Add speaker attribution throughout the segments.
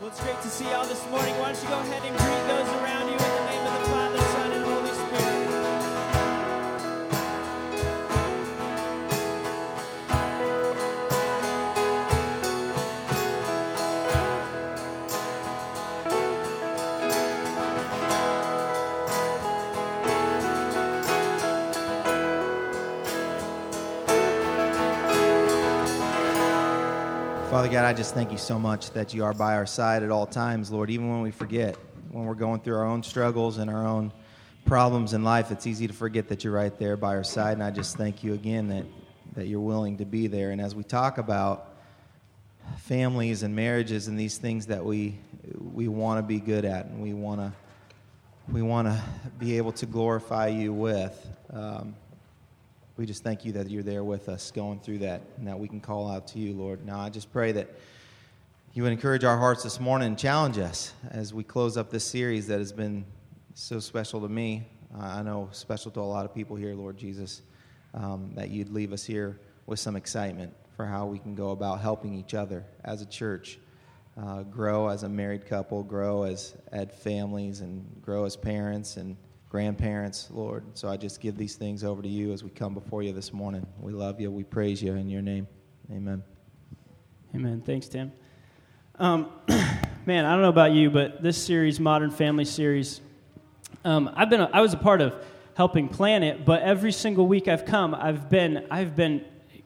Speaker 1: Well, it's great to see y'all this morning. Why don't you go ahead and greet those around you in the name of the Father,
Speaker 2: God, I just thank you so much that you are by our side at all times, Lord, even when we forget, when we're going through our own struggles and our own problems in life, it's easy to forget that you're right there by our side. And I just thank you again that, that you're willing to be there. And as we talk about families and marriages and these things that we, we want to be good at and we want to we want to be able to glorify you with. Um, we just thank you that you're there with us going through that and that we can call out to you, Lord. Now, I just pray that you would encourage our hearts this morning and challenge us as we close up this series that has been so special to me. Uh, I know special to a lot of people here, Lord Jesus, um, that you'd leave us here with some excitement for how we can go about helping each other as a church. Uh, grow as a married couple, grow as as families, and grow as parents and grandparents, Lord. So I just give these things over to you as we come before you this morning. We love you. We praise you in your name. Amen.
Speaker 1: Amen. Thanks, Tim. Um, man, I don't know about you, but this series, Modern Family Series, um, I've been a, I was a part of helping plan it, but every single week I've come, I've been I've been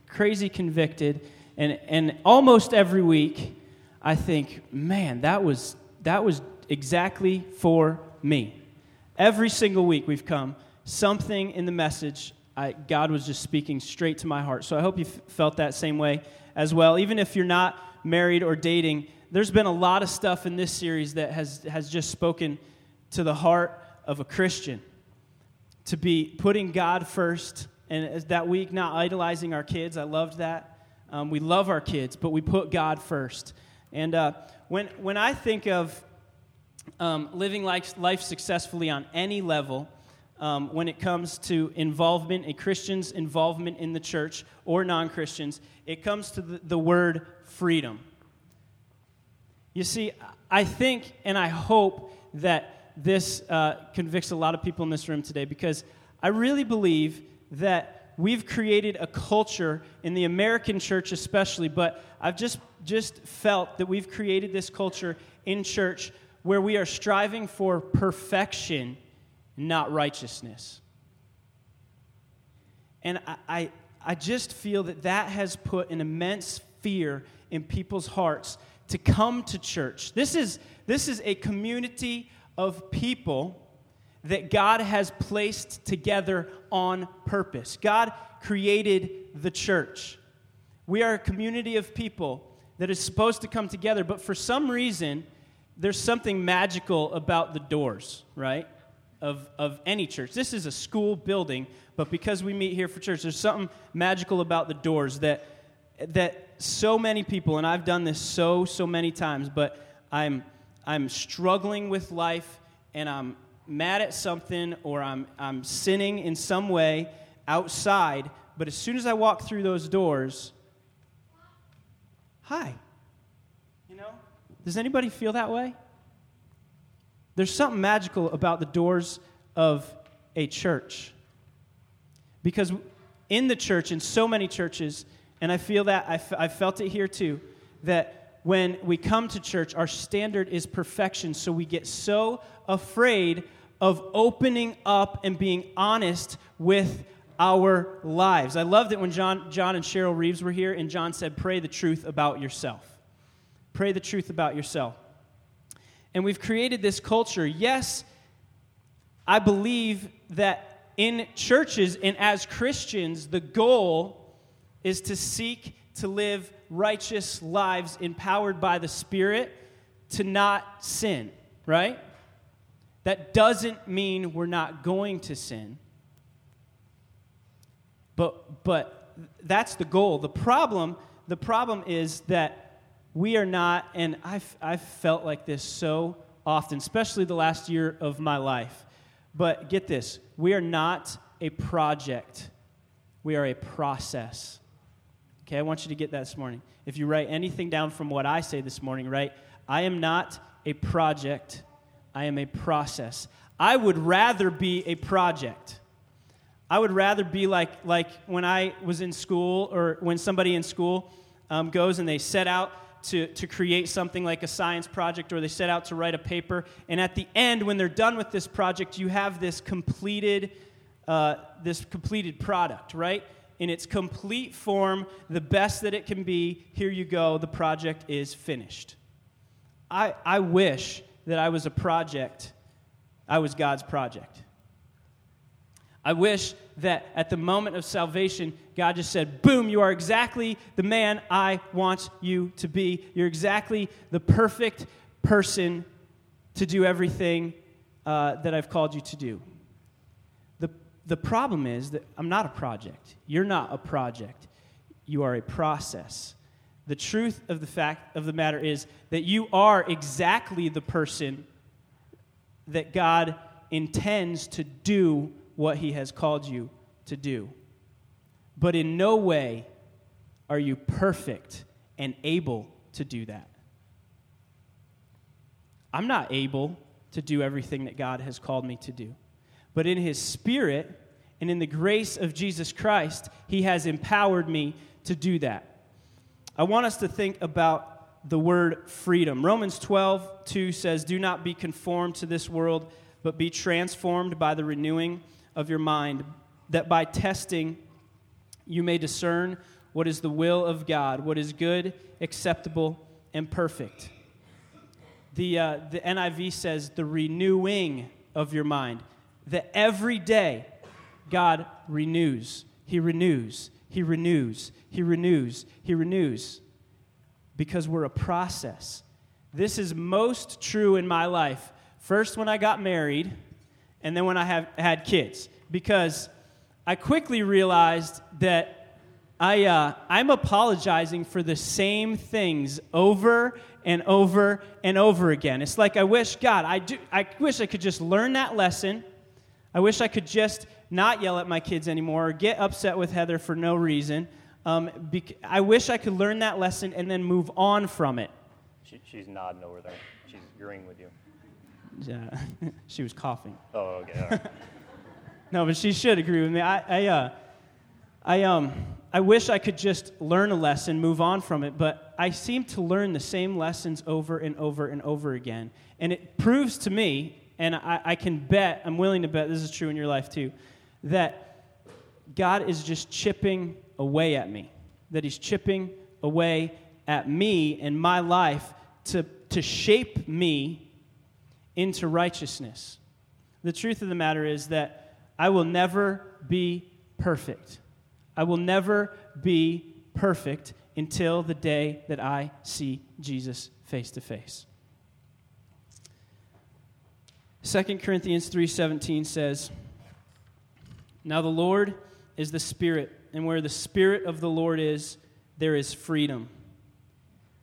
Speaker 1: crazy convicted, and and almost every week I think, man, that was that was exactly for me. Every single week we've come, something in the message, I, God was just speaking straight to my heart. So I hope you f- felt that same way as well. Even if you're not married or dating, there's been a lot of stuff in this series that has, has just spoken to the heart of a Christian. To be putting God first, and that week, not idolizing our kids. I loved that. Um, we love our kids, but we put God first. And uh, when, when I think of um, living life, life successfully on any level, um, when it comes to involvement, a Christian's involvement in the church or non Christians, it comes to the, the word freedom. You see, I think and I hope that this uh, convicts a lot of people in this room today because I really believe that we've created a culture in the American church, especially, but I've just, just felt that we've created this culture in church where we are striving for perfection, not righteousness. And I, I, I just feel that that has put an immense fear in people's hearts to come to church. This is, this is a community of people that God has placed together on purpose. God created the church. We are a community of people that is supposed to come together, but for some reason, there's something magical about the doors, right? Of, of any church. This is a school building, but because we meet here for church, there's something magical about the doors that, that so many people, and I've done this so, so many times, but I'm, I'm struggling with life and I'm mad at something or I'm, I'm sinning in some way outside, but as soon as I walk through those doors, hi. Does anybody feel that way? There's something magical about the doors of a church. Because in the church, in so many churches, and I feel that, I felt it here too, that when we come to church, our standard is perfection. So we get so afraid of opening up and being honest with our lives. I loved it when John, John and Cheryl Reeves were here, and John said, Pray the truth about yourself. Pray the truth about yourself. And we've created this culture. Yes, I believe that in churches and as Christians, the goal is to seek to live righteous lives empowered by the Spirit to not sin, right? That doesn't mean we're not going to sin. But, but that's the goal. The problem, the problem is that we are not, and I've, I've felt like this so often, especially the last year of my life. But get this we are not a project, we are a process. Okay, I want you to get that this morning. If you write anything down from what I say this morning, right? I am not a project, I am a process. I would rather be a project. I would rather be like, like when I was in school or when somebody in school um, goes and they set out to, to create something like a science project or they set out to write a paper. And at the end, when they're done with this project, you have this completed, uh, this completed product, right? In its complete form, the best that it can be. Here you go, the project is finished. I, I wish that I was a project, I was God's project. I wish that at the moment of salvation, God just said, Boom, you are exactly the man I want you to be. You're exactly the perfect person to do everything uh, that I've called you to do. The, the problem is that I'm not a project. You're not a project. You are a process. The truth of the fact of the matter is that you are exactly the person that God intends to do what He has called you to do. But in no way are you perfect and able to do that. I'm not able to do everything that God has called me to do. But in His Spirit and in the grace of Jesus Christ, He has empowered me to do that. I want us to think about the word freedom. Romans 12, 2 says, Do not be conformed to this world, but be transformed by the renewing of your mind, that by testing you may discern what is the will of God, what is good, acceptable, and perfect. The, uh, the NIV says the renewing of your mind. That every day God renews, He renews, He renews, He renews, He renews. Because we're a process. This is most true in my life. First, when I got married, and then when I have had kids, because I quickly realized that I, uh, I'm apologizing for the same things over and over and over again. It's like I wish, God, I, do, I wish I could just learn that lesson. I wish I could just not yell at my kids anymore or get upset with Heather for no reason. Um, bec- I wish I could learn that lesson and then move on from it.
Speaker 3: She, she's nodding over there. She's agreeing with you.
Speaker 1: Yeah, she was coughing.
Speaker 3: Oh, okay. Right.
Speaker 1: No, but she should agree with me. I, I, uh, I, um, I wish I could just learn a lesson, move on from it, but I seem to learn the same lessons over and over and over again. And it proves to me, and I, I can bet, I'm willing to bet this is true in your life too, that God is just chipping away at me, that He's chipping away at me and my life to, to shape me into righteousness. The truth of the matter is that I will never be perfect. I will never be perfect until the day that I see Jesus face to face. 2 Corinthians 3:17 says, "Now the Lord is the Spirit, and where the Spirit of the Lord is, there is freedom."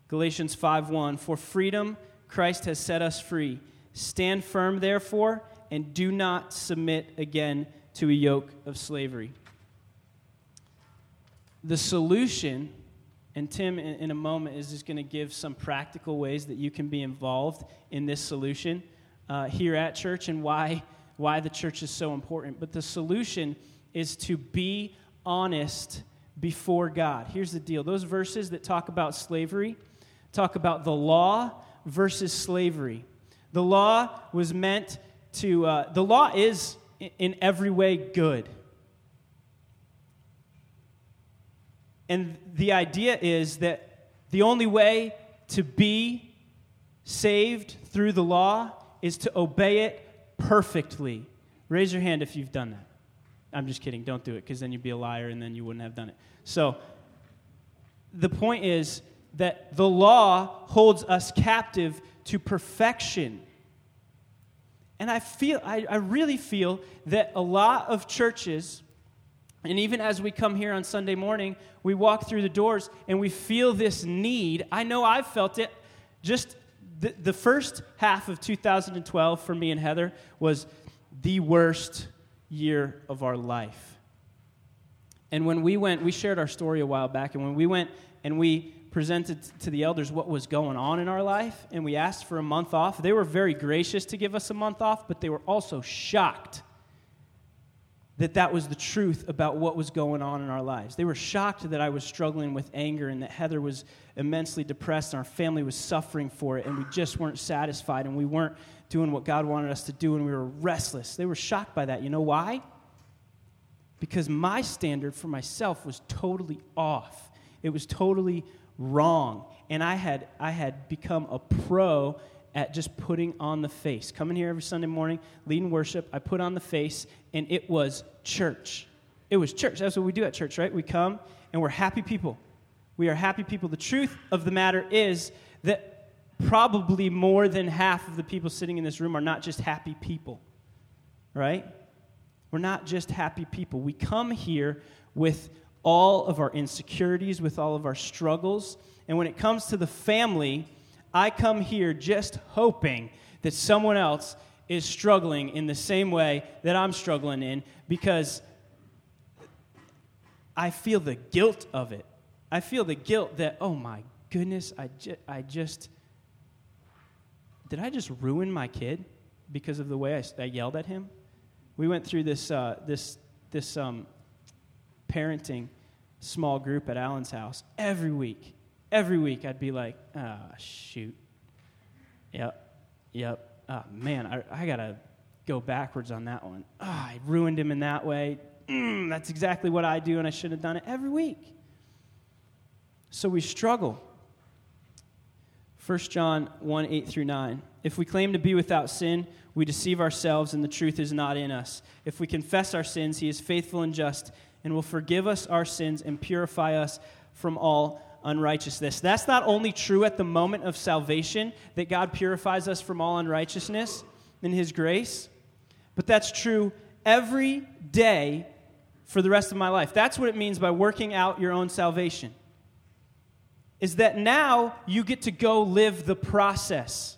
Speaker 1: Galatians 5:1, "For freedom Christ has set us free. Stand firm therefore, and do not submit again to a yoke of slavery. The solution, and Tim in, a moment is just going to give some practical ways that you can be involved in this solution uh, here at church and why, why the church is so important. But the solution is to be honest before God. Here's the deal those verses that talk about slavery talk about the law versus slavery. The law was meant to, uh, the law is in every way good. And the idea is that the only way to be saved through the law is to obey it perfectly. Raise your hand if you've done that. I'm just kidding. Don't do it because then you'd be a liar and then you wouldn't have done it. So, the point is that the law holds us captive to perfection. And I feel, I, I really feel that a lot of churches, and even as we come here on Sunday morning, we walk through the doors and we feel this need. I know I've felt it. Just the, the first half of 2012 for me and Heather was the worst year of our life. And when we went, we shared our story a while back, and when we went and we presented to the elders what was going on in our life, and we asked for a month off, they were very gracious to give us a month off, but they were also shocked that that was the truth about what was going on in our lives. They were shocked that I was struggling with anger and that Heather was immensely depressed and our family was suffering for it and we just weren't satisfied and we weren't doing what God wanted us to do and we were restless. They were shocked by that. You know why? Because my standard for myself was totally off. It was totally wrong. And I had I had become a pro at just putting on the face. Coming here every Sunday morning, leading worship, I put on the face, and it was church. It was church. That's what we do at church, right? We come and we're happy people. We are happy people. The truth of the matter is that probably more than half of the people sitting in this room are not just happy people, right? We're not just happy people. We come here with all of our insecurities, with all of our struggles. And when it comes to the family, I come here just hoping that someone else is struggling in the same way that I'm struggling in because I feel the guilt of it. I feel the guilt that, oh my goodness, I, ju- I just, did I just ruin my kid because of the way I, I yelled at him? We went through this, uh, this, this um, parenting small group at Alan's house every week every week I'd be like, ah, oh, shoot. Yep, yep. Oh, man, I, I got to go backwards on that one. Oh, I ruined him in that way. Mm, that's exactly what I do, and I should have done it every week. So we struggle. 1 John 1 8 through 9. If we claim to be without sin, we deceive ourselves, and the truth is not in us. If we confess our sins, he is faithful and just and will forgive us our sins and purify us from all unrighteousness. That's not only true at the moment of salvation, that God purifies us from all unrighteousness in His grace, but that's true every day for the rest of my life. That's what it means by working out your own salvation. Is that now you get to go live the process.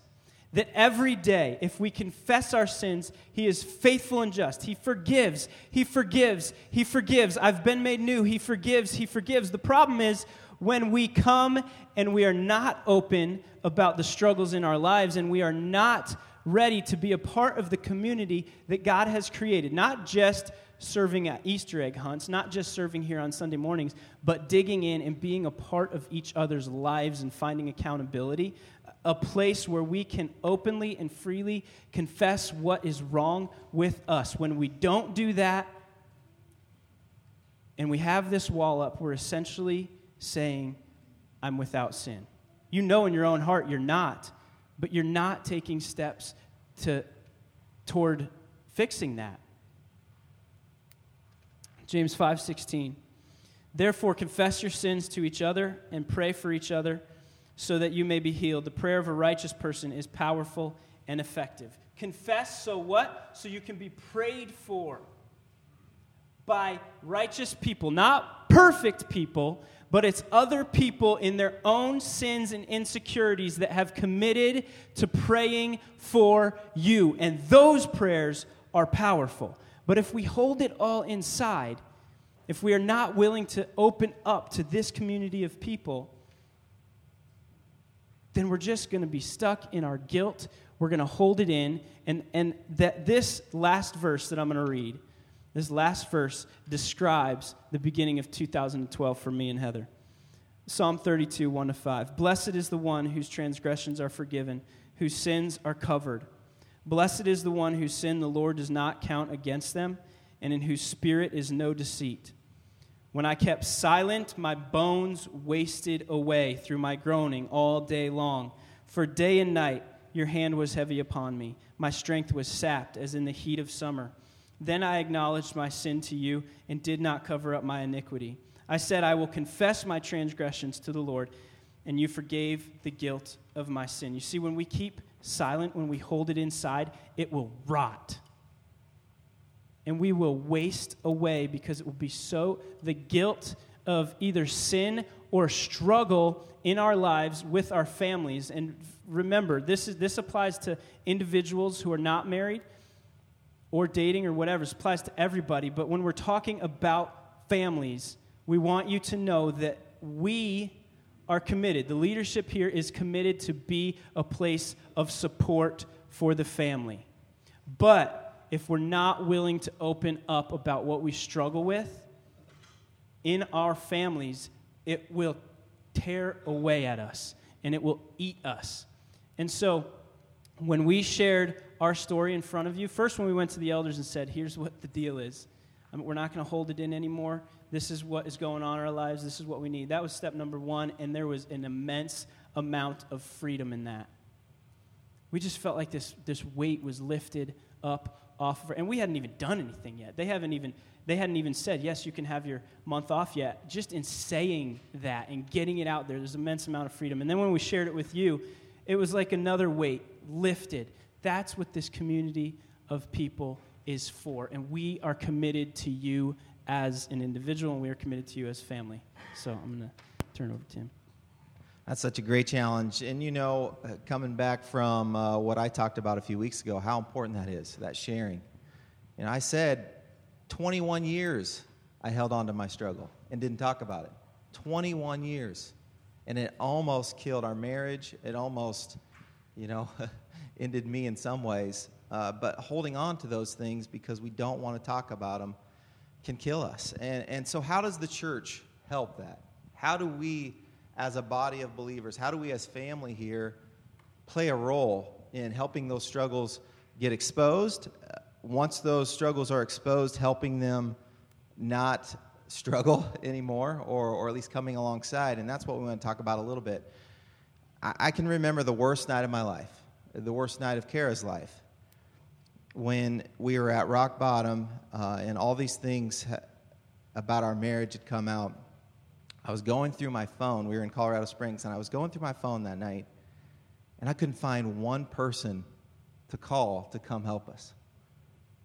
Speaker 1: That every day, if we confess our sins, He is faithful and just. He forgives, He forgives, He forgives. I've been made new. He forgives, He forgives. The problem is, when we come and we are not open about the struggles in our lives and we are not ready to be a part of the community that God has created, not just serving at Easter egg hunts, not just serving here on Sunday mornings, but digging in and being a part of each other's lives and finding accountability, a place where we can openly and freely confess what is wrong with us. When we don't do that, and we have this wall up, we're essentially saying, I'm without sin. You know in your own heart you're not, but you're not taking steps to, toward fixing that. James 5:16 Therefore confess your sins to each other and pray for each other so that you may be healed. The prayer of a righteous person is powerful and effective. Confess so what? So you can be prayed for by righteous people, not perfect people, but it's other people in their own sins and insecurities that have committed to praying for you. And those prayers are powerful. But if we hold it all inside, if we are not willing to open up to this community of people, then we're just going to be stuck in our guilt. We're going to hold it in. And, and that this last verse that I'm going to read this last verse describes the beginning of 2012 for me and Heather. Psalm 32, 1 to 5. Blessed is the one whose transgressions are forgiven, whose sins are covered. Blessed is the one whose sin the Lord does not count against them, and in whose spirit is no deceit. When I kept silent, my bones wasted away through my groaning all day long. For day and night your hand was heavy upon me. My strength was sapped as in the heat of summer. Then I acknowledged my sin to you and did not cover up my iniquity. I said, I will confess my transgressions to the Lord, and you forgave the guilt of my sin. You see, when we keep silent, when we hold it inside, it will rot. And we will waste away because it will be so, the guilt of either sin or struggle in our lives with our families. And remember, this, is, this applies to individuals who are not married or dating or whatever. It applies to everybody. But when we're talking about families, we want you to know that we are committed. The leadership here is committed to be a place of support for the family. But if we're not willing to open up about what we struggle with in our families, it will tear away at us and it will eat us. And so, when we shared our story in front of you, first when we went to the elders and said, Here's what the deal is, I mean, we're not going to hold it in anymore. This is what is going on in our lives. This is what we need. That was step number one, and there was an immense amount of freedom in that. We just felt like this, this weight was lifted up off of her. And we hadn't even done anything yet. They haven't even they hadn't even said, yes, you can have your month off yet. Just in saying that and getting it out there, there's immense amount of freedom. And then when we shared it with you, it was like another weight lifted. That's what this community of people is for. And we are committed to you as an individual, and we are committed to you as family. So I'm going to turn over to Tim.
Speaker 2: That's such a great challenge. And you know, uh, coming back from uh, what I talked about a few weeks ago, how important that is, that sharing. And I said 21 years I held on to my struggle and didn't talk about it. 21 years. And it almost killed our marriage. It almost, you know, ended me in some ways. Uh, but holding on to those things because we don't want to talk about them can kill us. And, and so, how does the church help that? How do we, as a body of believers, how do we as family here play a role in helping those struggles get exposed? Uh, once those struggles are exposed, helping them not struggle anymore, or, or at least coming alongside. And that's what we want to talk about a little bit. I, I can remember the worst night of my life, the worst night of Kara's life when we were at rock bottom uh, and all these things about our marriage had come out, I was going through my phone. We were in Colorado Springs, and I was going through my phone that night, and I couldn't find one person to call to come help us.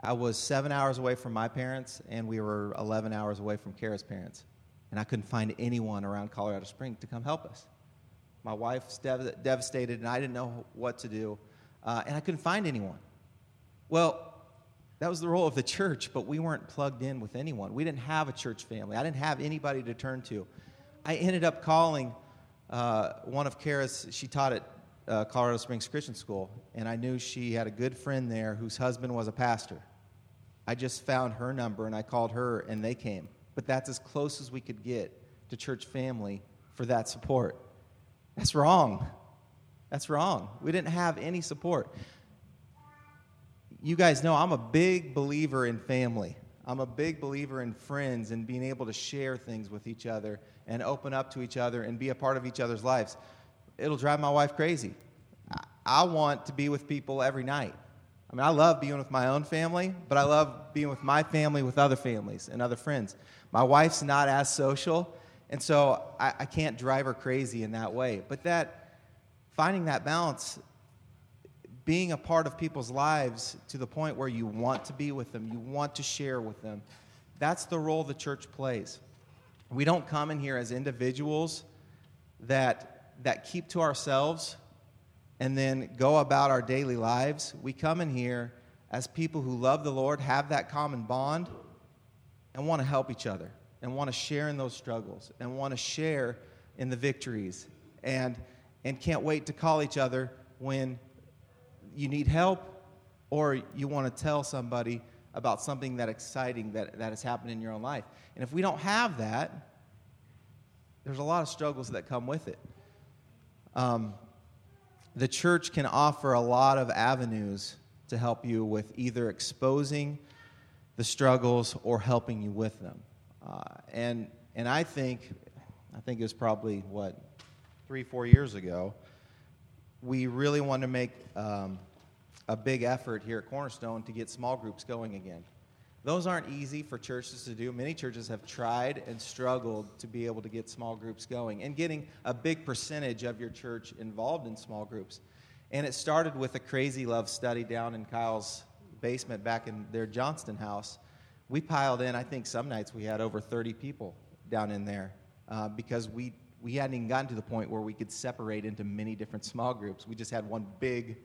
Speaker 2: I was seven hours away from my parents, and we were 11 hours away from Kara's parents, and I couldn't find anyone around Colorado Springs to come help us. My wife's dev- devastated, and I didn't know what to do, uh, and I couldn't find anyone. Well, that was the role of the church, but we weren't plugged in with anyone. We didn't have a church family. I didn't have anybody to turn to. I ended up calling uh, one of Kara's, she taught at uh, Colorado Springs Christian School, and I knew she had a good friend there whose husband was a pastor. I just found her number and I called her, and they came. But that's as close as we could get to church family for that support. That's wrong. That's wrong. We didn't have any support you guys know I'm a big believer in family. I'm a big believer in friends and being able to share things with each other and open up to each other and be a part of each other's lives. It'll drive my wife crazy. I want to be with people every night. I mean, I love being with my own family, but I love being with my family with other families and other friends. My wife's not as social, and so I, I can't drive her crazy in that way. But that finding that balance being a part of people's lives to the point where you want to be with them, you want to share with them. That's the role the church plays. We don't come in here as individuals that, that keep to ourselves and then go about our daily lives. We come in here as people who love the Lord, have that common bond, and want to help each other, and want to share in those struggles, and want to share in the victories, and, and can't wait to call each other when you need help or you want to tell somebody about something that exciting that, that has happened in your own life. And if we don't have that, there's a lot of struggles that come with it. Um, the church can offer a lot of avenues to help you with either exposing the struggles or helping you with them. Uh, and, and I think, I think it was probably, what, three, four years ago, we really wanted to make um, a big effort here at Cornerstone to get small groups going again. Those aren't easy for churches to do. Many churches have tried and struggled to be able to get small groups going and getting a big percentage of your church involved in small groups. And it started with a crazy love study down in Kyle's basement back in their Johnston house. We piled in, I think some nights we had over 30 people down in there uh, because we, we hadn't even gotten to the point where we could separate into many different small groups. We just had one big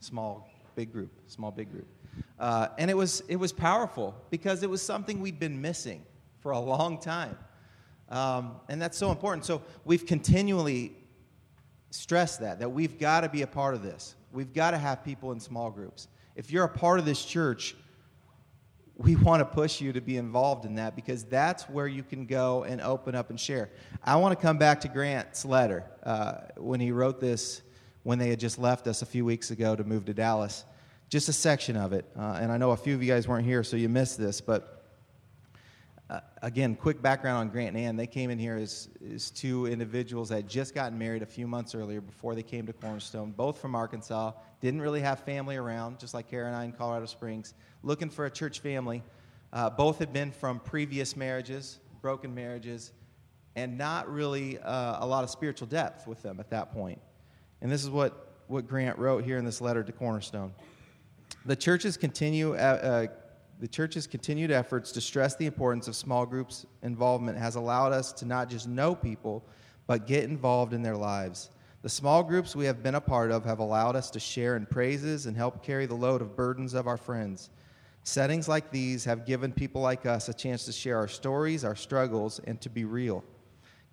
Speaker 2: small big group, small big group. Uh, and it was, it was powerful because it was something we'd been missing for a long time. Um, and that's so important. So we've continually stressed that, that we've got to be a part of this. We've got to have people in small groups. If you're a part of this church, we want to push you to be involved in that because that's where you can go and open up and share. I want to come back to Grant's letter uh, when he wrote this when they had just left us a few weeks ago to move to Dallas. Just a section of it. Uh, and I know a few of you guys weren't here, so you missed this, but uh, again, quick background on Grant and Ann. They came in here as, as two individuals that just gotten married a few months earlier before they came to Cornerstone, both from Arkansas. Didn't really have family around, just like Kara and I in Colorado Springs, looking for a church family. Uh, both had been from previous marriages, broken marriages, and not really uh, a lot of spiritual depth with them at that point. And this is what, what Grant wrote here in this letter to Cornerstone. The churches continue. Uh, uh the church's continued efforts to stress the importance of small groups involvement has allowed us to not just know people, but get involved in their lives. The small groups we have been a part of have allowed us to share in praises and help carry the load of burdens of our friends. Settings like these have given people like us a chance to share our stories, our struggles, and to be real.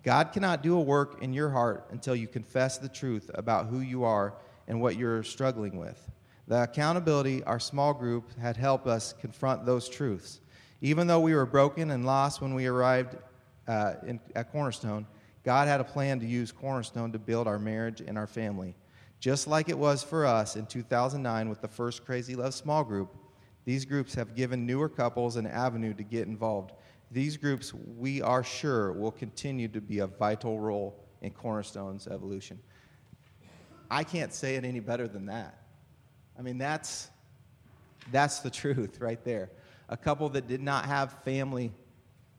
Speaker 2: God cannot do a work in your heart until you confess the truth about who you are and what you're struggling with. The accountability our small group had helped us confront those truths. Even though we were broken and lost when we arrived uh, in, at Cornerstone, God had a plan to use Cornerstone to build our marriage and our family. Just like it was for us in 2009 with the first Crazy Love small group, these groups have given newer couples an avenue to get involved. These groups, we are sure, will continue to be a vital role in Cornerstone's evolution. I can't say it any better than that. I mean, that's, that's the truth right there. A couple that did not have family,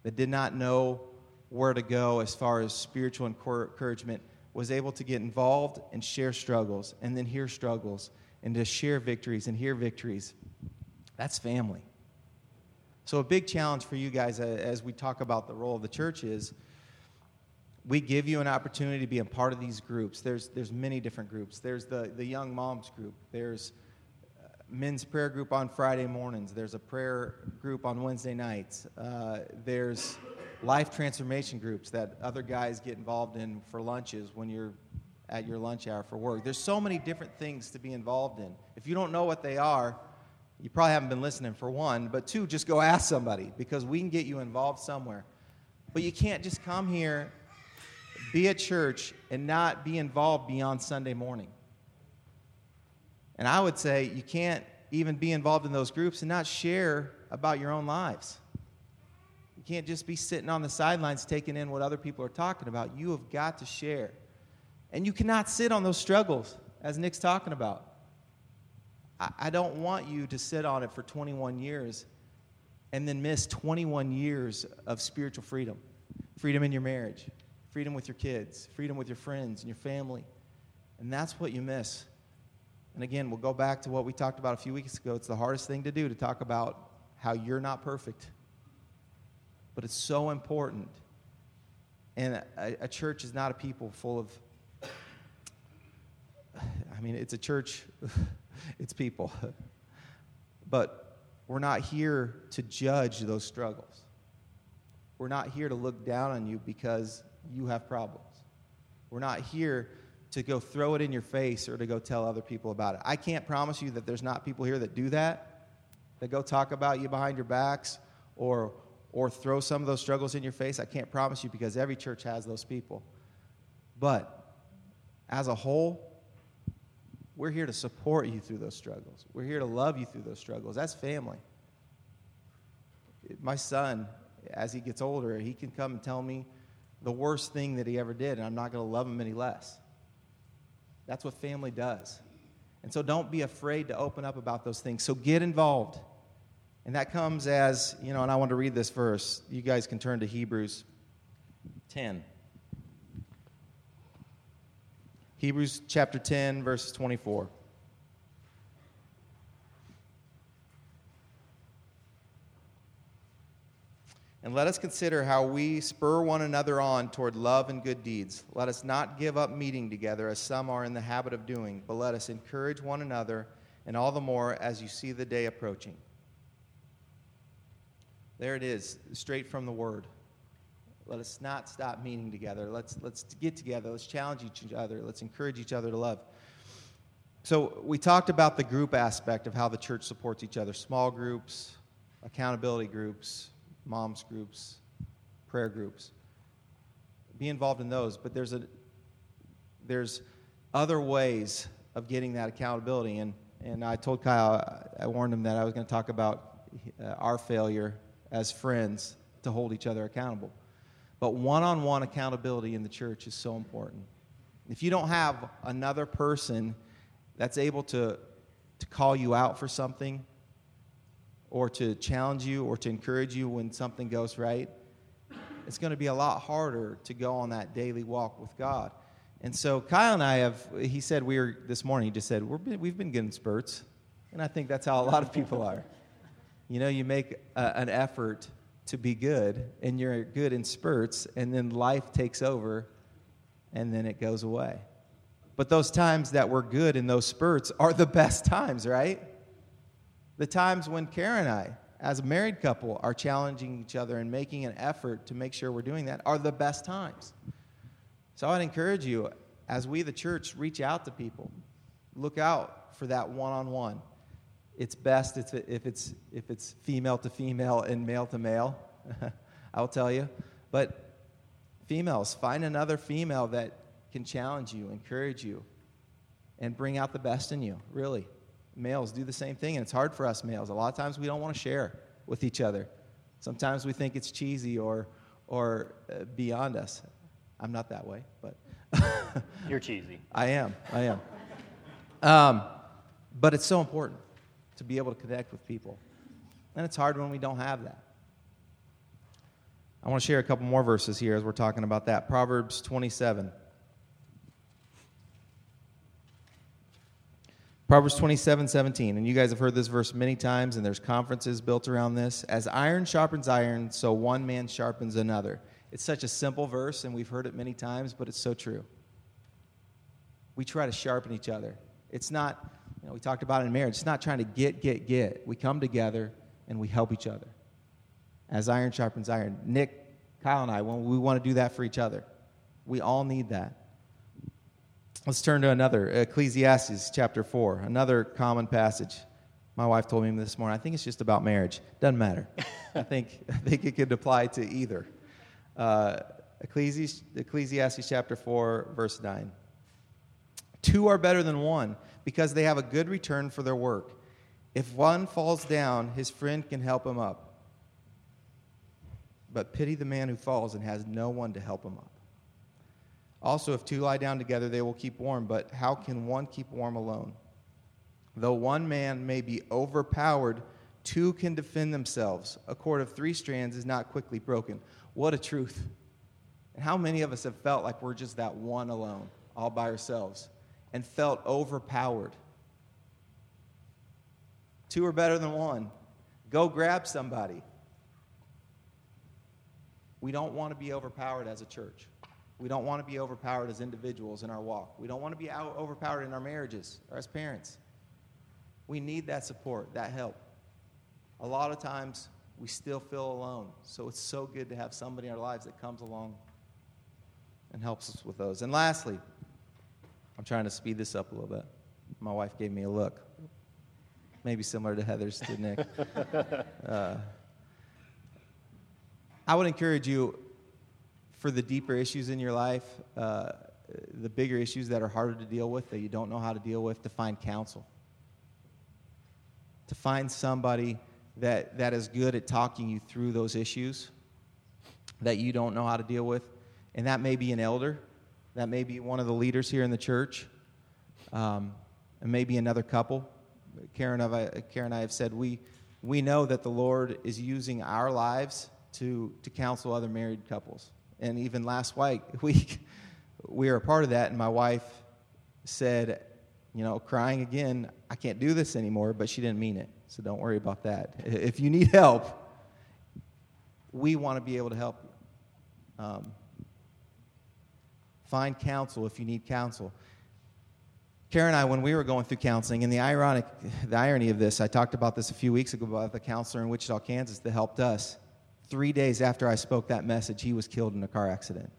Speaker 2: that did not know where to go as far as spiritual encouragement, was able to get involved and share struggles, and then hear struggles, and to share victories and hear victories. That's family. So, a big challenge for you guys as we talk about the role of the church is we give you an opportunity to be a part of these groups. There's, there's many different groups. There's the, the young moms group. There's men's prayer group on Friday mornings. There's a prayer group on Wednesday nights. Uh, there's life transformation groups that other guys get involved in for lunches when you're at your lunch hour for work. There's so many different things to be involved in. If you don't know what they are, you probably haven't been listening for one, but two, just go ask somebody because we can get you involved somewhere. But you can't just come here, be at church, and not be involved beyond Sunday morning. And I would say you can't even be involved in those groups and not share about your own lives. You can't just be sitting on the sidelines taking in what other people are talking about. You have got to share. And you cannot sit on those struggles, as Nick's talking about. I, don't want you to sit on it for 21 years and then miss 21 years of spiritual freedom freedom in your marriage, freedom with your kids, freedom with your friends and your family. And that's what you miss and again, we'll go back to what we talked about a few weeks ago. It's the hardest thing to do to talk about how you're not perfect. But it's so important. And a, a church is not a people full of, I mean, it's a church, it's people. but we're not here to judge those struggles. We're not here to look down on you because you have problems. We're not here to go throw it in your face or to go tell other people about it. I can't promise you that there's not people here that do that, that go talk about you behind your backs or, or throw some of those struggles in your face. I can't promise you because every church has those people. But as a whole, we're here to support you through those struggles. We're here to love you through those struggles. That's family. My son, as he gets older, he can come and tell me the worst thing that he ever did, and I'm not going to love him any less. That's what family does. And so don't be afraid to open up about those things. So get involved. And that comes as, you know, and I want to read this verse. You guys can turn to Hebrews 10. Hebrews chapter 10, verse 24. And let us consider how we spur one another on toward love and good deeds. Let us not give up meeting together as some are in the habit of doing, but let us encourage one another, and all the more as you see the day approaching. There it is, straight from the Word. Let us not stop meeting together. Let's, let's get together. Let's challenge each other. Let's encourage each other to love. So, we talked about the group aspect of how the church supports each other small groups, accountability groups, moms groups, prayer groups. Be involved in those, but there's, a, there's other ways of getting that accountability. And, and I told Kyle, I warned him that I was going to talk about uh, our failure as friends to hold each other accountable. But one on one accountability in the church is so important. If you don't have another person that's able to, to call you out for something or to challenge you or to encourage you when something goes right, it's going to be a lot harder to go on that daily walk with God. And so Kyle and I have, he said we were, this morning, he just said, been, we've been getting spurts. And I think that's how a lot of people are. You know, you make a, an effort to be good, and you're good in spurts, and then life takes over, and then it goes away. But those times that we're good in those spurts are the best times, right? The times when Karen and I, as a married couple, are challenging each other and making an effort to make sure we're doing that are the best times. So I'd encourage you, as we, the church, reach out to people, look out for that one on one. It's best if it's, if it's female to female and male to male, I'll tell you. But females, find another female that can challenge you, encourage you, and bring out the best in you, really. Males do the same thing, and it's hard for us males. A lot of times we don't want to share with each other. Sometimes we think it's cheesy or, or uh, beyond us. I'm not that way, but.
Speaker 3: You're cheesy.
Speaker 2: I am. I am. Um, but it's so important to be able to connect with people. And it's hard when we don't have that. I want to share a couple more verses here as we're talking about that. Proverbs 27. Proverbs 27, 17. And you guys have heard this verse many times, and there's conferences built around this. As iron sharpens iron, so one man sharpens another. It's such a simple verse, and we've heard it many times, but it's so true. We try to sharpen each other. It's not, you know, we talked about it in marriage, it's not trying to get, get, get. We come together and we help each other. As iron sharpens iron. Nick, Kyle, and I, we want to do that for each other, we all need that. Let's turn to another Ecclesiastes chapter 4, another common passage. My wife told me this morning, I think it's just about marriage. Doesn't matter. I, think, I think it could apply to either. Uh, Ecclesiastes, Ecclesiastes chapter 4, verse 9. Two are better than one because they have a good return for their work. If one falls down, his friend can help him up. But pity the man who falls and has no one to help him up. Also, if two lie down together, they will keep warm, but how can one keep warm alone? Though one man may be overpowered, two can defend themselves. A cord of three strands is not quickly broken. What a truth. And how many of us have felt like we're just that one alone, all by ourselves, and felt overpowered? Two are better than one. Go grab somebody. We don't want to be overpowered as a church. We don't want to be overpowered as individuals in our walk. We don't want to be overpowered in our marriages or as parents. We need that support, that help. A lot of times we still feel alone. So it's so good to have somebody in our lives that comes along and helps us with those. And lastly, I'm trying to speed this up a little bit. My wife gave me a look, maybe similar to Heather's to Nick. Uh, I would encourage you for the deeper issues in your life, uh, the bigger issues that are harder to deal with, that you don't know how to deal with, to find counsel. To find somebody that, that is good at talking you through those issues that you don't know how to deal with. And that may be an elder, that may be one of the leaders here in the church, um, and maybe another couple. Karen, Karen and I have said we, we know that the Lord is using our lives to, to counsel other married couples. And even last week, we were a part of that, and my wife said, you know, crying again, I can't do this anymore, but she didn't mean it. So don't worry about that. If you need help, we want to be able to help you. Um, find counsel if you need counsel. Karen and I, when we were going through counseling, and the ironic, the irony of this, I talked about this a few weeks ago about the counselor in Wichita, Kansas that helped us. Three days after I spoke that message, he was killed in a car accident.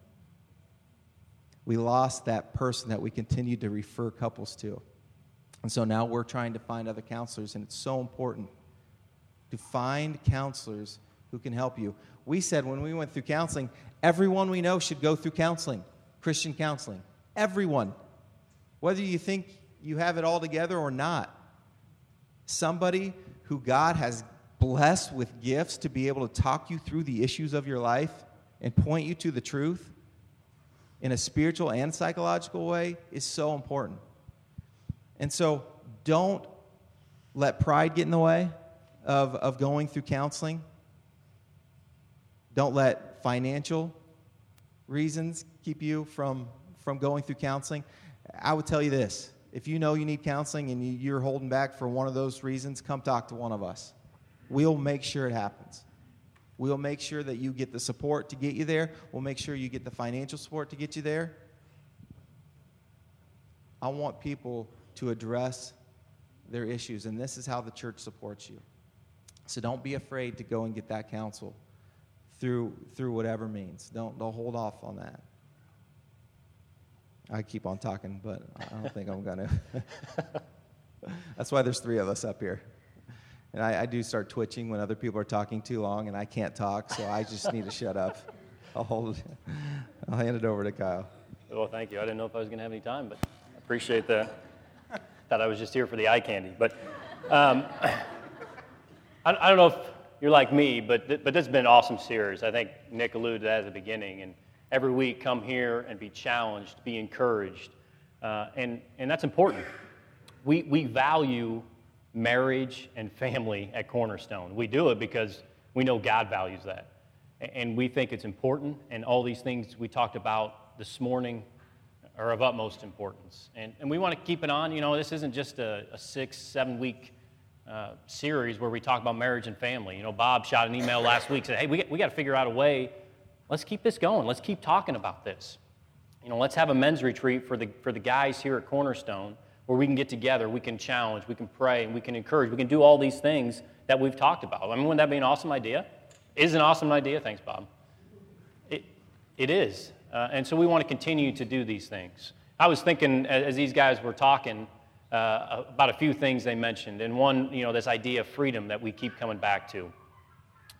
Speaker 2: We lost that person that we continued to refer couples to. And so now we're trying to find other counselors, and it's so important to find counselors who can help you. We said when we went through counseling, everyone we know should go through counseling, Christian counseling. Everyone. Whether you think you have it all together or not. Somebody who God has blessed with gifts to be able to talk you through the issues of your life and point you to the truth in a spiritual and psychological way is so important. And so don't let pride get in the way of, of going through counseling. Don't let financial reasons keep you from, from going through counseling. I would tell you this if you know you need counseling and you're holding back for one of those reasons, come talk to one of us. We'll make sure it happens. We'll make sure that you get the support to get you there. We'll make sure you get the financial support to get you there. I want people to address their issues, and this is how the church supports you. So don't be afraid to go and get that counsel through, through whatever means. Don't, don't hold off on that. I keep on talking, but I don't think I'm going to. That's why there's three of us up here. And I, I, do start twitching when other people are talking too long, and I can't talk, so I just need to shut up. I'll hold. I'll hand it over to Kyle.
Speaker 3: Well, thank you. I didn't know if I was going to have any time, but I appreciate that. Thought I was just here for the eye candy, but um, I, I, don't know if you're like me, but th- but this has been an awesome series. I think Nick alluded to that at the beginning, and every week come here and be challenged, be encouraged, uh, and and that's important. We we value marriage and family at Cornerstone. We do it because we know God values that. And we think it's important, and all these things we talked about this morning are of utmost importance. And, and we want to keep it on. You know, this isn't just a, a six, seven week uh, series where we talk about marriage and family. You know, Bob shot an email last week, said, hey, we, we got to figure out a way. Let's keep this going. Let's keep talking about this. You know, let's have a men's retreat for the, for the guys here at Cornerstone where we can get together, we can challenge, we can pray, and we can encourage, we can do all these things that we've talked about. I mean, wouldn't that be an awesome idea? It is an awesome idea. Thanks, Bob. It, it is. Uh, and so we want to continue to do these things. I was thinking as, as these guys were talking uh, about a few things they mentioned, and one, you know, this idea of freedom that we keep coming back to.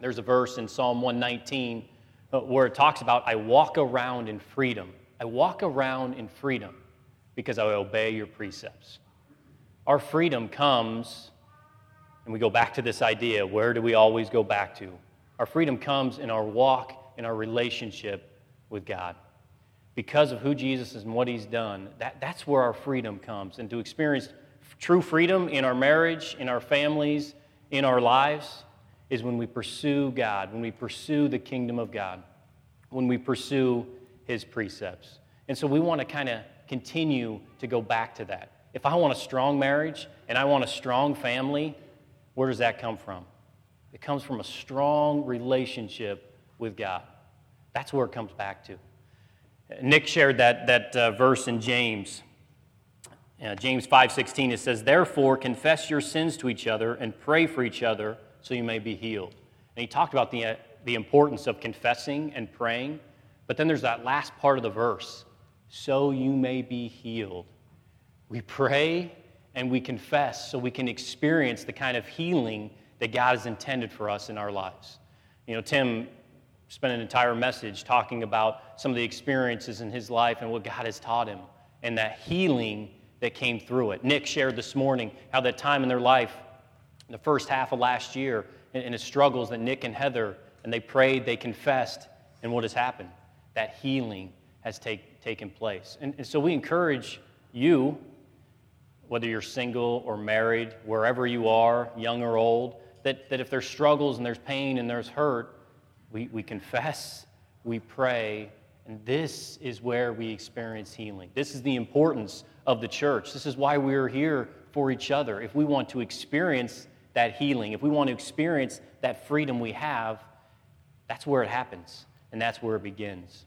Speaker 3: There's a verse in Psalm 119 uh, where it talks about, I walk around in freedom. I walk around in freedom because I obey your precepts. Our freedom comes, and we go back to this idea where do we always go back to? Our freedom comes in our walk, in our relationship with God. Because of who Jesus is and what he's done, that, that's where our freedom comes. And to experience true freedom in our marriage, in our families, in our lives, is when we pursue God, when we pursue the kingdom of God, when we pursue his precepts. And so we want to kind of continue to go back to that. If I want a strong marriage and I want a strong family, where does that come from? It comes from a strong relationship with God. That's where it comes back to. Nick shared that, that uh, verse in James. Uh, James 5:16 it says therefore confess your sins to each other and pray for each other so you may be healed. And he talked about the, uh, the importance of confessing and praying, but then there's that last part of the verse so you may be healed. We pray and we confess so we can experience the kind of healing that God has intended for us in our lives. You know, Tim spent an entire message talking about some of the experiences in his life and what God has taught him and that healing that came through it. Nick shared this morning how that time in their life, in the first half of last year, and his struggles that Nick and Heather, and they prayed, they confessed, and what has happened? That healing has take, taken place. And, and so we encourage you, whether you're single or married, wherever you are, young or old, that, that if there's struggles and there's pain and there's hurt, we, we confess, we pray, and this is where we experience healing. This is the importance of the church. This is why we're here for each other. If we want to experience that healing, if we want to experience that freedom we have, that's where it happens, and that's where it begins.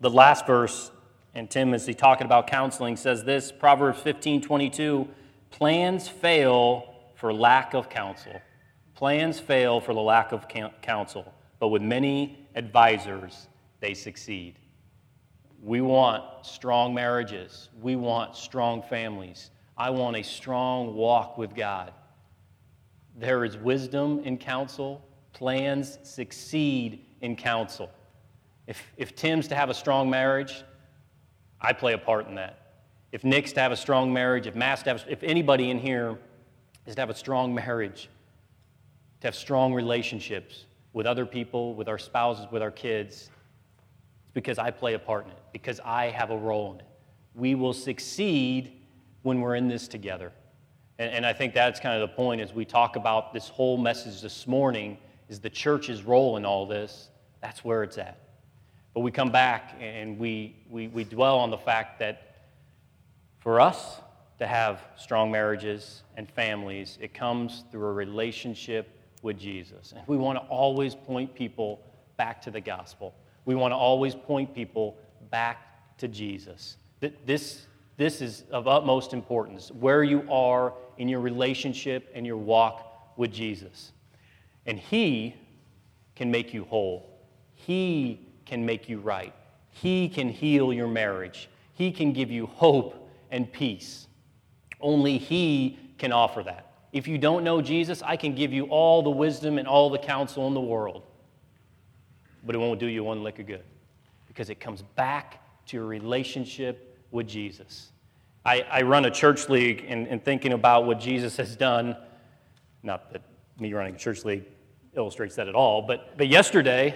Speaker 3: The last verse, and Tim, as he talking about counseling, says this Proverbs 15 22 plans fail for lack of counsel. Plans fail for the lack of counsel, but with many advisors, they succeed. We want strong marriages. We want strong families. I want a strong walk with God. There is wisdom in counsel. Plans succeed in counsel. If, if Tim's to have a strong marriage, I play a part in that. If Nick's to have a strong marriage, if Matt's to have, if anybody in here is to have a strong marriage, to have strong relationships with other people, with our spouses, with our kids, it's because I play a part in it, because I have a role in it. We will succeed when we're in this together. And, and I think that's kind of the point as we talk about this whole message this morning is the church's role in all this. That's where it's at. But we come back and we, we, we dwell on the fact that for us to have strong marriages and families, it comes through a relationship with Jesus. And we want to always point people back to the gospel. We want to always point people back to Jesus. This, this is of utmost importance, where you are in your relationship and your walk with Jesus. And He can make you whole. He can make you right. He can heal your marriage. He can give you hope and peace. Only He can offer that. If you don't know Jesus, I can give you all the wisdom and all the counsel in the world, but it won't do you one lick of good because it comes back to your relationship with Jesus. I, I run a church league and, and thinking about what Jesus has done, not that me running a church league illustrates that at all, but, but yesterday,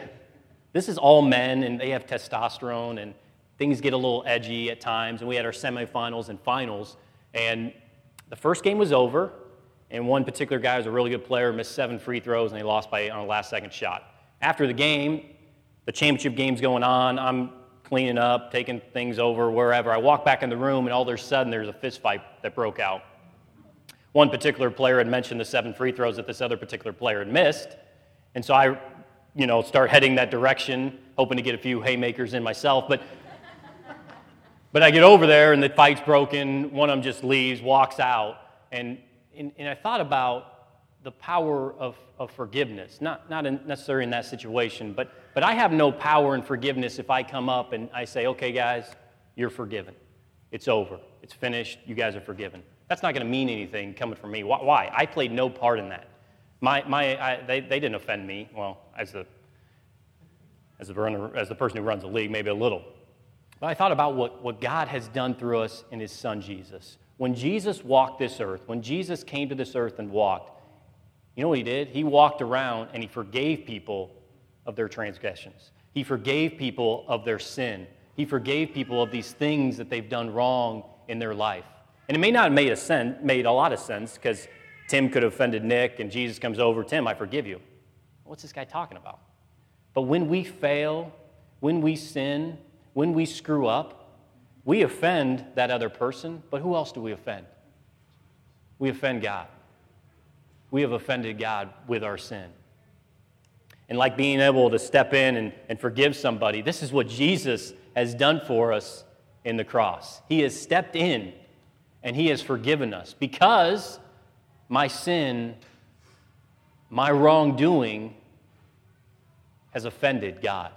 Speaker 3: this is all men and they have testosterone and things get a little edgy at times. And we had our semifinals and finals. And the first game was over, and one particular guy was a really good player, missed seven free throws, and they lost by on a last second shot. After the game, the championship game's going on. I'm cleaning up, taking things over, wherever. I walk back in the room, and all of a sudden, there's a fist fight that broke out. One particular player had mentioned the seven free throws that this other particular player had missed. And so I, you know, start heading that direction, hoping to get a few haymakers in myself. But but I get over there and the fight's broken. One of them just leaves, walks out. And, and, and I thought about the power of, of forgiveness, not, not in, necessarily in that situation, but, but I have no power in forgiveness if I come up and I say, okay, guys, you're forgiven. It's over. It's finished. You guys are forgiven. That's not going to mean anything coming from me. Why? I played no part in that. My, my, I, they, they didn't offend me. Well, as the, as, the runner, as the person who runs the league, maybe a little. But I thought about what, what God has done through us in His Son Jesus. When Jesus walked this earth, when Jesus came to this earth and walked, you know what He did? He walked around and He forgave people of their transgressions. He forgave people of their sin. He forgave people of these things that they've done wrong in their life. And it may not have made a, sen- made a lot of sense because Tim could have offended Nick and Jesus comes over, Tim, I forgive you. What's this guy talking about? But when we fail, when we sin, when we screw up, we offend that other person, but who else do we offend? We offend God. We have offended God with our sin. And like being able to step in and, and forgive somebody, this is what Jesus has done for us in the cross. He has stepped in and He has forgiven us because my sin, my wrongdoing, has offended God.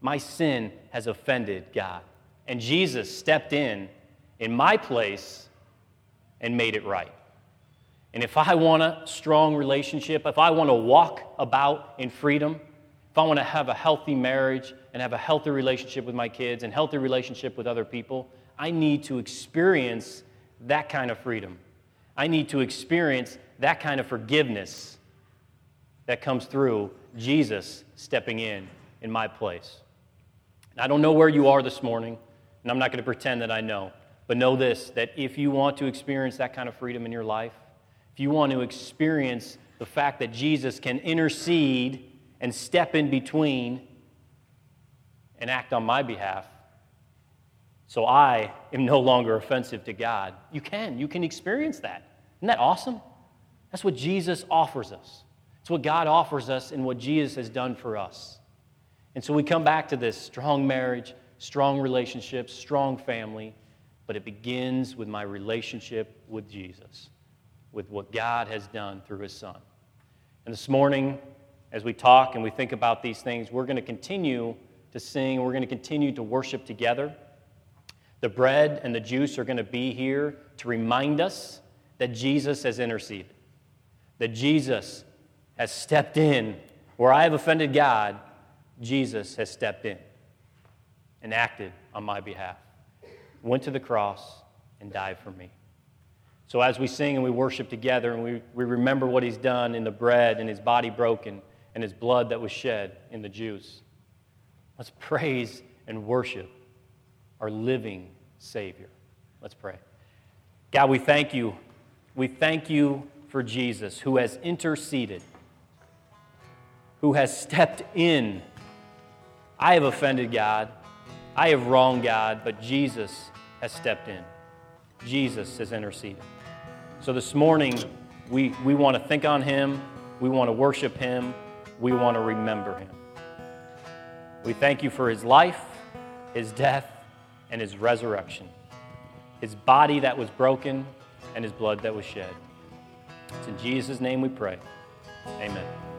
Speaker 3: My sin has offended God. And Jesus stepped in in my place and made it right. And if I want a strong relationship, if I want to walk about in freedom, if I want to have a healthy marriage and have a healthy relationship with my kids and healthy relationship with other people, I need to experience that kind of freedom. I need to experience that kind of forgiveness that comes through Jesus stepping in in my place. And I don't know where you are this morning, and I'm not going to pretend that I know. But know this that if you want to experience that kind of freedom in your life, if you want to experience the fact that Jesus can intercede and step in between and act on my behalf, so I am no longer offensive to God, you can. You can experience that. Isn't that awesome? That's what Jesus offers us. It's what God offers us and what Jesus has done for us. And so we come back to this strong marriage, strong relationships, strong family, but it begins with my relationship with Jesus, with what God has done through his son. And this morning, as we talk and we think about these things, we're going to continue to sing, we're going to continue to worship together. The bread and the juice are going to be here to remind us that Jesus has interceded, that Jesus has stepped in. Where I have offended God, Jesus has stepped in and acted on my behalf, went to the cross, and died for me. So as we sing and we worship together and we, we remember what he's done in the bread and his body broken and his blood that was shed in the juice, let's praise and worship our living Savior. Let's pray. God, we thank you. We thank you for Jesus who has interceded, who has stepped in. I have offended God. I have wronged God, but Jesus has stepped in. Jesus has interceded. So this morning, we, we want to think on him, we want to worship him, we want to remember him. We thank you for his life, his death, and his resurrection, his body that was broken, and his blood that was shed. It's in Jesus' name we pray. Amen.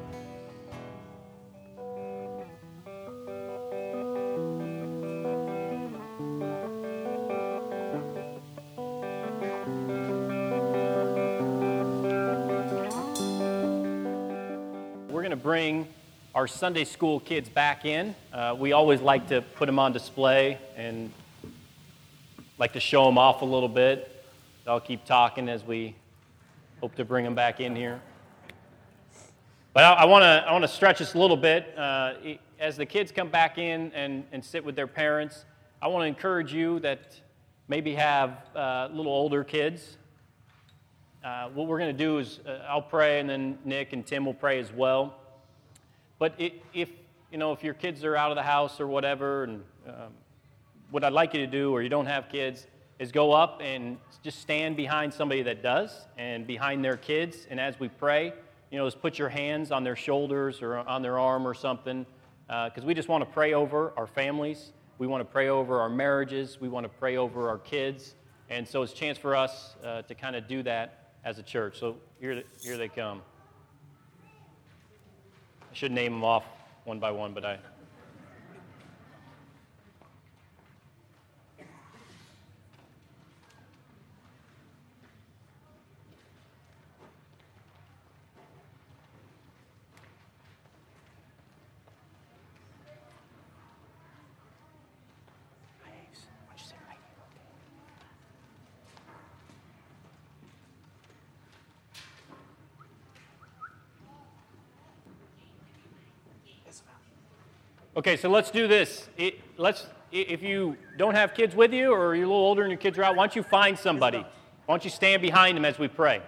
Speaker 3: Our Sunday school kids back in. Uh, we always like to put them on display and like to show them off a little bit. I'll keep talking as we hope to bring them back in here. But I, I want to stretch this a little bit. Uh, as the kids come back in and, and sit with their parents, I want to encourage you that maybe have uh, little older kids. Uh, what we're going to do is uh, I'll pray, and then Nick and Tim will pray as well. But if, you know, if your kids are out of the house or whatever, and um, what I'd like you to do, or you don't have kids, is go up and just stand behind somebody that does and behind their kids. And as we pray, you know, just put your hands on their shoulders or on their arm or something, because uh, we just want to pray over our families. We want to pray over our marriages. We want to pray over our kids. And so it's a chance for us uh, to kind of do that as a church. So here, here they come. I should name them off one by one, but I. Okay, so let's do this. It, let's, if you don't have kids with you or you're a little older and your kids are out, why don't you find somebody? Why don't you stand behind them as we pray?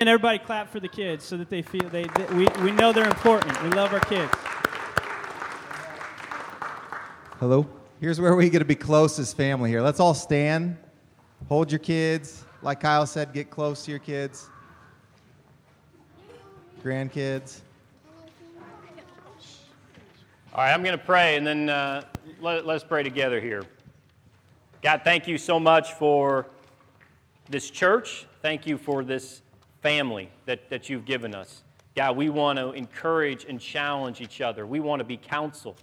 Speaker 1: And everybody clap for the kids so that they feel they, they, we, we know they're important. We love our kids.
Speaker 2: Hello. Here's where we get to be close as family here. Let's all stand. Hold your kids. Like Kyle said, get close to your kids. Grandkids.
Speaker 3: All right, I'm going to pray and then uh, let, let's pray together here. God, thank you so much for this church. Thank you for this family that, that you've given us. God, we want to encourage and challenge each other. We want to be counsel.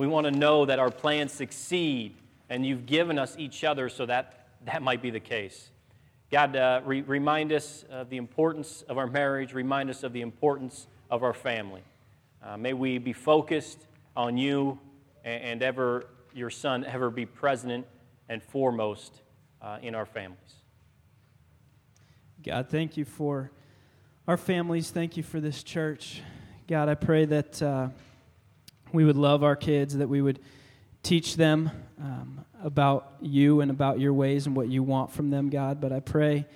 Speaker 3: We want to know that our plans succeed, and you've given us each other so that that might be the case. God, uh, re- remind us of the importance of our marriage, remind us of the importance of our family. Uh, may we be focused on you and, and, ever your son ever be president and foremost uh, in our families.
Speaker 1: God, thank you for our families. Thank you for this church. God, I pray that uh, we would love our kids, that we would teach them um, about you and about your ways and what you want from them, God. But I pray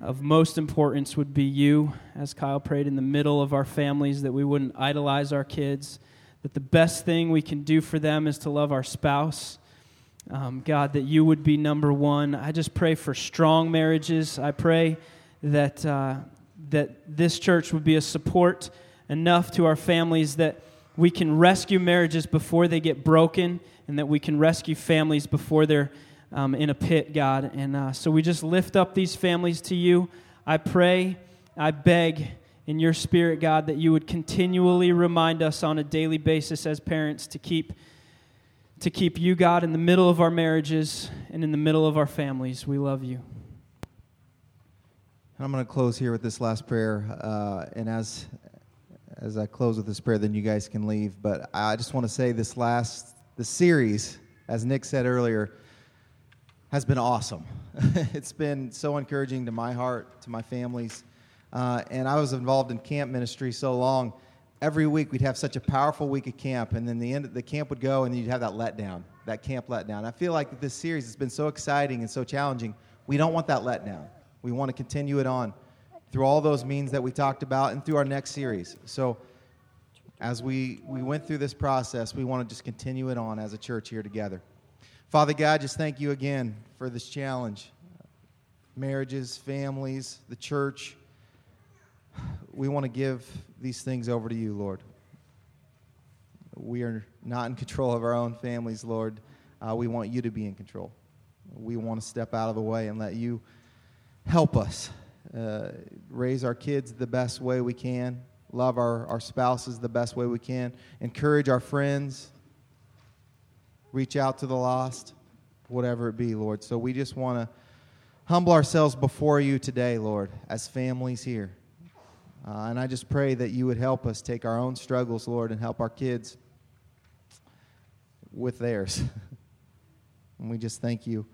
Speaker 1: of most importance would be you, as Kyle prayed in the middle of our families, that we wouldn't idolize our kids, that the best thing we can do for them is to love our spouse. Um, God, that you would be number one. I just pray for strong marriages. I pray that, uh, that this church would be a support enough to our families that we can rescue marriages before they get broken and that we can rescue families before they're um, in a pit, God. And uh, so we just lift up these families to you. I pray, I beg in your spirit, God, that you would continually remind us on a daily basis as parents to keep to keep you, God, in the middle of our marriages and in the middle of our families. We love you.
Speaker 2: And I'm going to close here with this last prayer, uh, and as as I close with this prayer, then you guys can leave. But I just want to say this last the series, as Nick said earlier, has been awesome. it's been so encouraging to my heart, to my families, uh, and I was involved in camp ministry so long every week we'd have such a powerful week of camp, and then the end of the camp would go, and you'd have that letdown, that camp letdown. I feel like this series has been so exciting and so challenging. We don't want that letdown. We want to continue it on through all those means that we talked about and through our next series. So, as we, we went through this process, we want to just continue it on as a church here together. Father God, just thank you again for this challenge. Marriages, families, the church we want to give these things over to you, Lord. We are not in control of our own families, Lord. Uh, we want you to be in control. We want to step out of the way and let you help us uh, raise our kids the best way we can, love our, our spouses the best way we can, encourage our friends, reach out to the lost, whatever it be, Lord. So we just want to humble ourselves before you today, Lord, as families here. Uh, and I just pray that you would help us take our own struggles, Lord, and help our kids with theirs. and we just thank you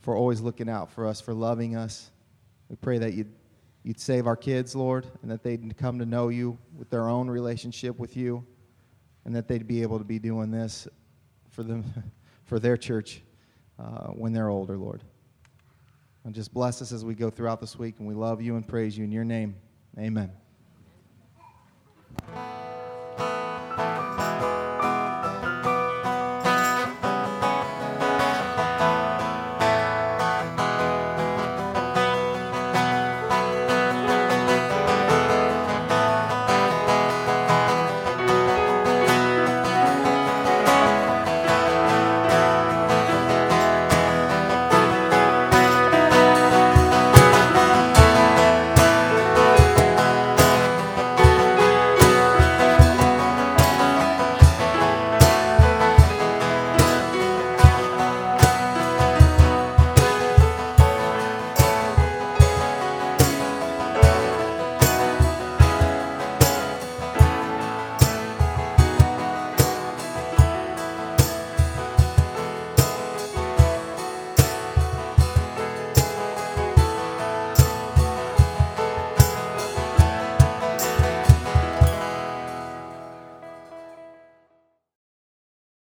Speaker 2: for always looking out for us, for loving us. We pray that you'd, you'd save our kids, Lord, and that they'd come to know you with their own relationship with you, and that they'd be able to be doing this for them, for their church uh, when they're older, Lord. And just bless us as we go throughout this week, and we love you and praise you in your name. Amen.